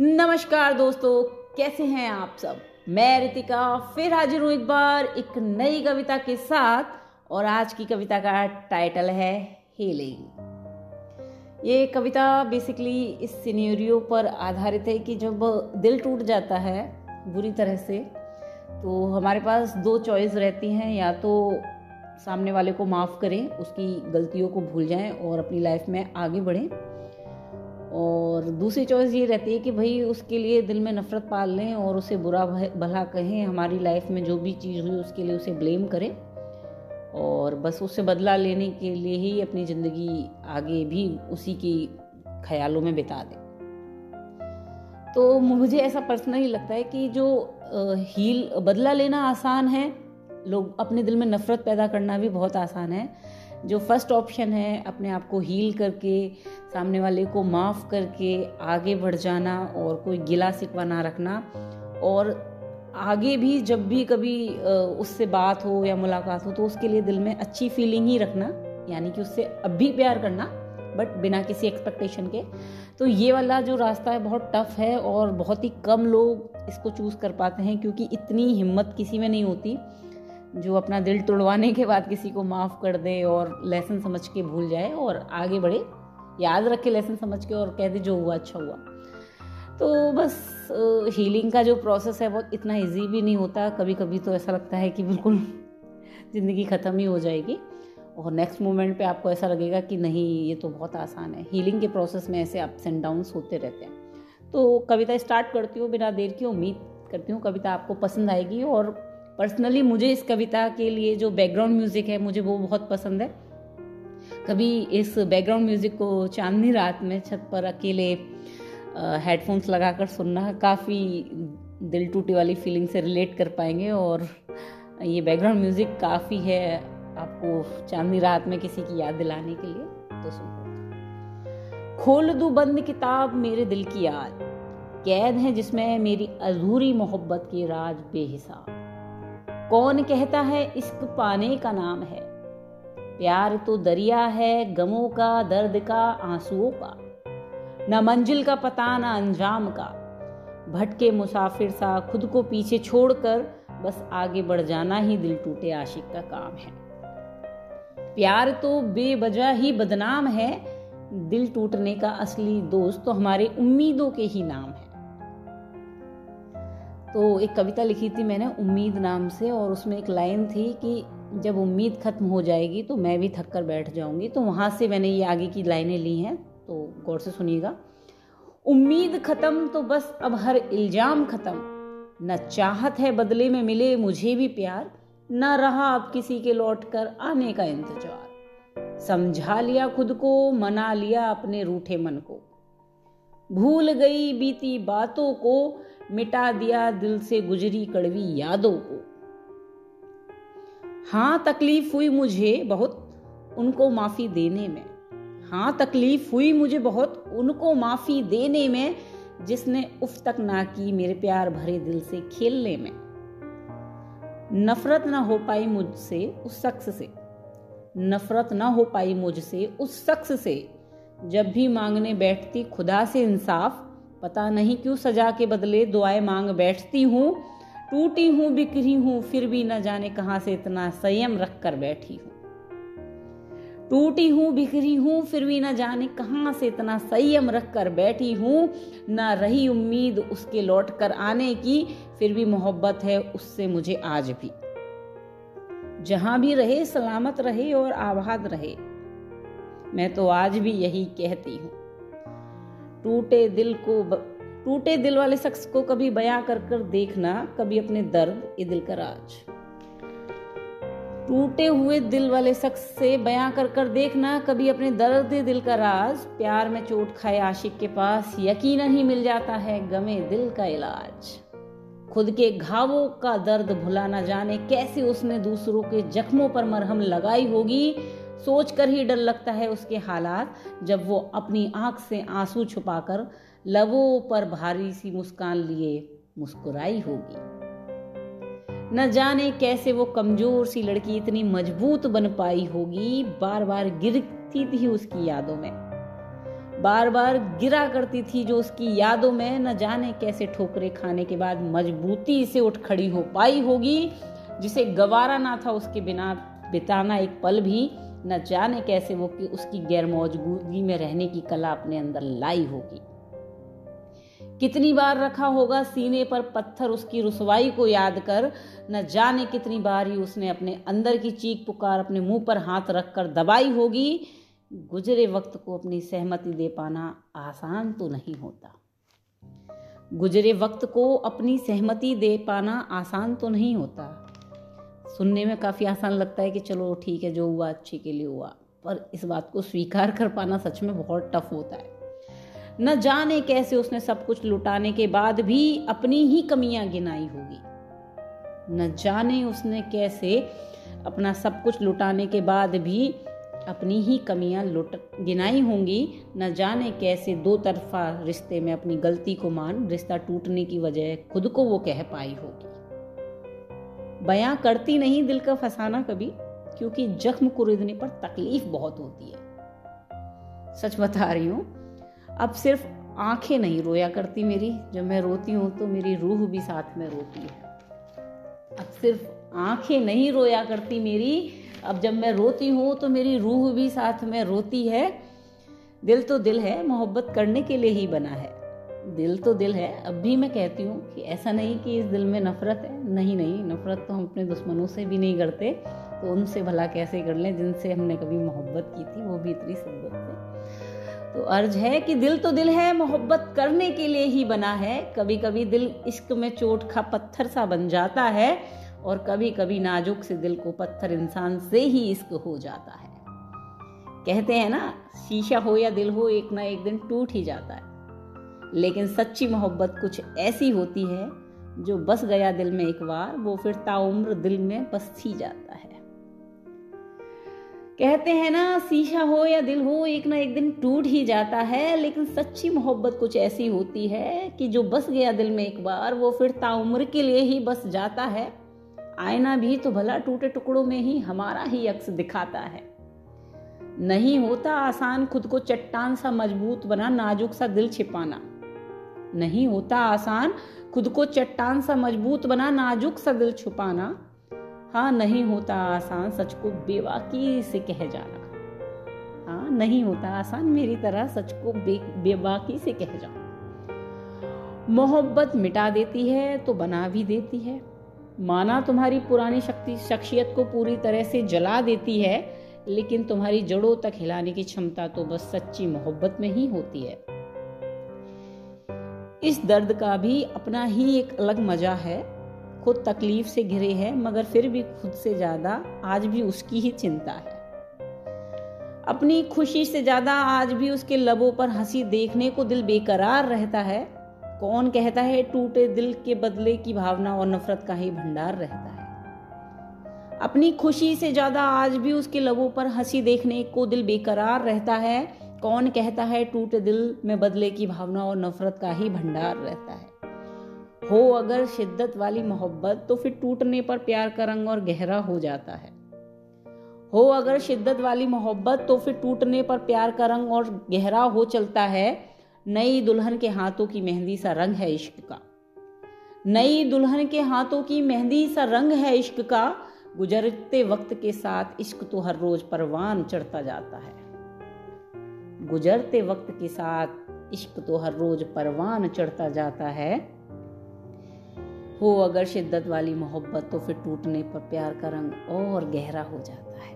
नमस्कार दोस्तों, कैसे हैं आप सब? मैं रितिका, फिर हाजिर हूँ एक बार एक नई कविता के साथ, और आज की कविता का टाइटल है हीलिंग ये कविता बेसिकली इस सिनेरियो पर आधारित है कि जब दिल टूट जाता है बुरी तरह से तो हमारे पास दो चॉइस रहती हैं। या तो सामने वाले को माफ़ करें, उसकी गलतियों को भूल जाएँ और अपनी लाइफ में आगे बढ़ें और दूसरी चॉइस ये रहती है कि भाई उसके लिए दिल में नफ़रत पाल लें और उसे बुरा भला कहें, हमारी लाइफ में जो भी चीज़ हुई उसके लिए उसे ब्लेम करें। और बस उससे बदला लेने के लिए ही अपनी ज़िंदगी आगे भी उसी की ख्यालों में बिता दें। तो मुझे ऐसा पर्सनली लगता है कि जो हील बदला लेना आसान है, लोग अपने दिल में नफ़रत पैदा करना भी बहुत आसान है। जो फ़र्स्ट ऑप्शन है, अपने आप को हील करके, सामने वाले को माफ़ करके आगे बढ़ जाना और कोई गिला सिकवा ना रखना। और आगे भी जब भी कभी उससे बात हो या मुलाकात हो तो उसके लिए दिल में अच्छी फीलिंग ही रखना। यानी कि उससे अब भी प्यार करना बट बिना किसी एक्सपेक्टेशन के। तो ये वाला जो रास्ता है बहुत टफ है और बहुत ही कम लोग इसको चूज़ कर पाते हैं, क्योंकि इतनी हिम्मत किसी में नहीं होती। जो अपना दिल तोड़वाने के बाद किसी को माफ़ कर दे और लेसन समझ के भूल जाए और आगे बढ़े। याद रखे लेसन समझ के और कह दे जो हुआ अच्छा हुआ। तो बस हीलिंग का जो प्रोसेस है वो इतना इजी भी नहीं होता। कभी कभी तो ऐसा लगता है कि बिल्कुल ज़िंदगी ख़त्म ही हो जाएगी। और नेक्स्ट मोमेंट पे आपको ऐसा लगेगा कि नहीं, ये तो बहुत आसान है। हीलिंग के प्रोसेस में ऐसे अप्स एंड डाउन्स होते रहते हैं। तो कविता स्टार्ट करती हूँ बिना देर की, उम्मीद करती हूँ कविता आपको पसंद आएगी और पर्सनली मुझे इस कविता के लिए जो बैकग्राउंड म्यूज़िक है, मुझे वो बहुत पसंद है। कभी इस बैकग्राउंड म्यूज़िक को चांदनी रात में छत पर अकेले हेडफोन्स लगाकर सुनना काफ़ी दिल टूटी वाली फीलिंग से रिलेट कर पाएँगे और ये बैकग्राउंड म्यूज़िक काफ़ी है आपको चांदनी रात में किसी की याद दिलाने के लिए तो सुन। खोल दू बंद किताब मेरे दिल की याद, कैद है जिसमें मेरी अधूरी मोहब्बत के राज बेहिसाब। कौन कहता है, इश्क पाने का नाम है। प्यार तो दरिया है, गमों का, दर्द का, आंसुओं का। न मंजिल का पता, न अंजाम का। भटके मुसाफिर सा, खुद को पीछे छोड़कर, बस आगे बढ़ जाना ही दिल टूटे आशिक का काम है। प्यार तो बेवजह ही बदनाम है। दिल टूटने का असली दोस्त तो हमारे उम्मीदों के ही नाम है। तो एक कविता लिखी थी मैंने, उम्मीद नाम से, और उसमें एक लाइन थी कि जब उम्मीद खत्म हो जाएगी तो मैं भी थक कर बैठ जाऊँगी। तो वहाँ से मैंने ये आगे की लाइनें ली हैं तो गौर से सुनिएगा। उम्मीद खत्म तो बस अब हर इल्ज़ाम खत्म। न चाहत है बदले में मिले मुझे भी प्यार, न रहा अब किसी के लौट कर आने का इंतज़ार। समझा लिया खुद को, मना लिया अपने रूठे मन को। भूल गई बीती बातों को मिटा दिया दिल से गुजरी कड़वी यादों को। हाँ तकलीफ़ हुई मुझे बहुत उनको माफ़ी देने में। हाँ तकलीफ़ हुई मुझे बहुत उनको माफ़ी देने में, जिसने उफ तक ना की मेरे प्यार भरे दिल से खेलने में। नफरत ना हो पाई मुझसे उस शख्स से। नफरत ना हो पाई मुझसे उस शख्स से। जब भी मांगने बैठती खुदा से इंसाफ पता नहीं क्यों सजा के बदले दुआएँ मांग बैठती हूँ। टूटी हूँ, बिखरी हूँ, फिर भी न जाने कहाँ से इतना संयम रख कर बैठी हूँ। टूटी हूँ, बिखरी हूँ, फिर भी न जाने कहाँ से इतना संयम रख कर बैठी हूँ। न रही उम्मीद उसके लौट कर आने की, फिर भी मोहब्बत है उससे मुझे आज भी। जहाँ भी रहे, सलामत रहे और आबाद रहे। मैं तो आज भी यही कहती हूँ। टूटे दिल को टूटे दिल वाले शख्स को कभी बयां कर कर देखना, कभी अपने दर्द, ये दिल का राज। टूटे हुए दिल वाले शख्स से बयां कर कर देखना, कभी अपने दर्द, दिल का राज। प्यार में चोट खाए आशिक के पास यकीन ही मिल जाता है गमे दिल का इलाज। खुद के घावों का दर्द भुला ना जाने, कैसे उसने दूसरों के जख्मों पर मरहम लगाई होगी? सोच कर ही डर लगता है उसके हालात, जब वो अपनी आँख से आँसू छुपाकर लबों पर भारी सी मुस्कान लिए, मुस्कुराई होगी। न जाने कैसे वो कमज़ोर सी लड़की इतनी मज़बूत बन पाई होगी बार बार गिरती थी उसकी यादों में। बार बार गिरा करती थी जो उसकी यादों में, न जाने कैसे ठोकरे खाने के बाद मजबूती से उठ खड़ी हो पाई होगी, जिसे गवारा ना था उसके बिना बिताना एक पल भी न जाने कैसे वो कि उसकी गैर मौजूदगी में रहने की कला अपने अंदर लाई होगी। कितनी बार रखा होगा सीने पर पत्थर उसकी रुसवाई को याद कर, न जाने कितनी बार ही उसने अपने अंदर की चीख पुकार अपने मुँह पर हाथ रखकर दबाई होगी, गुजरे वक्त को अपनी सहमति दे पाना आसान तो नहीं होता। गुजरे वक्त को अपनी सहमति दे पाना आसान तो नहीं होता। सुनने में काफ़ी आसान लगता है कि चलो ठीक है, जो हुआ अच्छे के लिए हुआ। पर इस बात को स्वीकार कर पाना सच में बहुत टफ होता है। न जाने कैसे उसने सब कुछ लुटाने के बाद भी अपनी ही कमियाँ गिनाई होगी। न जाने उसने कैसे अपना सब कुछ लुटाने के बाद भी अपनी ही कमियाँ लुट गिनाई होंगी। न जाने कैसे दो तरफा रिश्ते में अपनी गलती को मान, रिश्ता टूटने की वजह खुद को वो कह पाई होगी। बयां करती नहीं दिल का फसाना कभी, क्योंकि जख्म कुरेदने पर तकलीफ़ बहुत होती है। सच बता रही हूँ, अब सिर्फ़ आँखें नहीं रोया करती मेरी। जब मैं रोती हूँ तो मेरी रूह भी साथ में रोती है। अब सिर्फ़ आँखें नहीं रोया करती मेरी, अब जब मैं रोती हूँ तो मेरी रूह भी साथ में रोती है। दिल तो दिल है, मोहब्बत करने के लिए ही बना है। दिल तो दिल है। अब भी मैं कहती हूँ कि ऐसा नहीं कि इस दिल में नफरत है। नहीं नहीं, नफरत तो हम अपने दुश्मनों से भी नहीं करते तो उनसे भला कैसे कर लें? जिनसे हमने कभी मोहब्बत की थी, वो भी इतनी शिद्दत से तो अर्ज़ है कि दिल तो दिल है, मोहब्बत करने के लिए ही बना है। कभी कभी दिल इश्क में चोट खा पत्थर सा बन जाता है और कभी कभी नाजुक से दिल को पत्थर इंसान से ही इश्क हो जाता है। कहते हैं ना, शीशा हो या दिल हो, एक ना एक दिन टूट ही जाता है। लेकिन सच्ची मोहब्बत कुछ ऐसी होती है जो बस गया दिल में एक बार, वो फिर ताउम्र दिल में बस ही जाता है। कहते हैं ना शीशा हो या दिल हो, एक ना एक दिन टूट ही जाता है, लेकिन सच्ची मोहब्बत कुछ ऐसी होती है कि जो बस गया दिल में एक बार, वो फिर ताउम्र के लिए ही बस जाता है। आईना भी तो भला टूटे टुकड़ों में ही हमारा ही अक्स दिखाता है। नहीं होता आसान खुद को चट्टान सा मज़बूत बना, नाजुक सा दिल छिपाना। नहीं होता आसान। खुद को चट्टान सा मज़बूत बना नाजुक सा दिल छुपाना। हाँ नहीं होता आसान सच को बेवाकी से कह जाना। हाँ नहीं होता आसान मेरी तरह सच को बे, बेबाकी से कह जाना। मोहब्बत मिटा देती है तो बना भी देती है। माना तुम्हारी पुरानी शक्ति शख्सियत को पूरी तरह से जला देती है लेकिन तुम्हारी जड़ों तक हिलाने की क्षमता तो बस सच्ची मोहब्बत में ही होती है। इस दर्द का भी अपना ही एक अलग मज़ा है। खुद तकलीफ़ से घिरे है, मगर फिर भी खुद से ज़्यादा आज भी उसकी ही चिंता है। अपनी खुशी से ज़्यादा आज भी उसके लबों पर हँसी देखने को दिल बेकरार रहता है। कौन कहता है, टूटे दिल के बदले की भावना और नफरत का ही भंडार रहता है। अपनी खुशी से ज़्यादा आज भी उसके लबों पर हँसी देखने को दिल बेकरार रहता है। कौन कहता है टूटे दिल में बदले की भावना और नफरत का ही भंडार रहता है? हो अगर शिद्दत वाली मोहब्बत तो फिर टूटने पर प्यार का रंग और गहरा हो जाता है। हो अगर शिद्दत वाली मोहब्बत तो फिर टूटने पर प्यार का रंग और गहरा हो चलता है। नई दुल्हन के हाथों की मेहंदी सा रंग है इश्क का। नई दुल्हन के हाथों की मेहंदी सा रंग है इश्क का। गुजरते वक्त के साथ इश्क तो हर रोज परवान चढ़ता जाता है। गुजरते वक्त के साथ इश्क तो हर रोज परवान चढ़ता जाता है। हो अगर शिद्दत वाली मोहब्बत तो फिर टूटने पर प्यार का रंग और गहरा हो जाता है।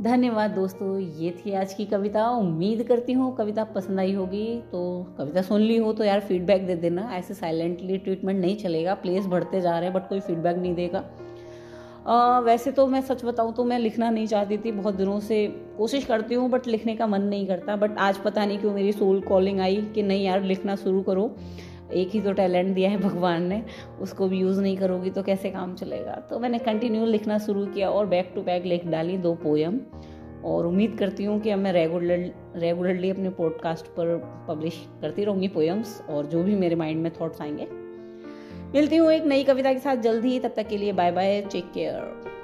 धन्यवाद दोस्तों, ये थी आज की कविता। उम्मीद करती हूँ कविता पसंद आई होगी। तो कविता सुन ली हो तो यार फीडबैक दे देना। ऐसे साइलेंटली ट्रीटमेंट नहीं चलेगा। प्लेस बढ़ते जा रहे हैं बट कोई फीडबैक नहीं देगा। आ, वैसे तो मैं सच बताऊँ तो मैं लिखना नहीं चाहती थी बहुत दिनों से कोशिश करती हूँ बट लिखने का मन नहीं करता। बट आज पता नहीं क्यों मेरी सोल कॉलिंग आई कि नहीं यार लिखना शुरू करो। एक ही तो टैलेंट दिया है भगवान ने उसको भी यूज़ नहीं करोगी तो कैसे काम चलेगा? तो मैंने कंटिन्यू लिखना शुरू किया और बैक टू बैक लिख डाली दो पोएम और उम्मीद करती हूँ कि अब मैं रेगुलर रेगुलरली अपने पॉडकास्ट पर पब्लिश करती रहूँगी पोयम्स और जो भी मेरे माइंड में थॉट्स आएँगे मिलती हूँ एक नई कविता के साथ जल्द ही, तब तक के लिए बाय बाय टेक केयर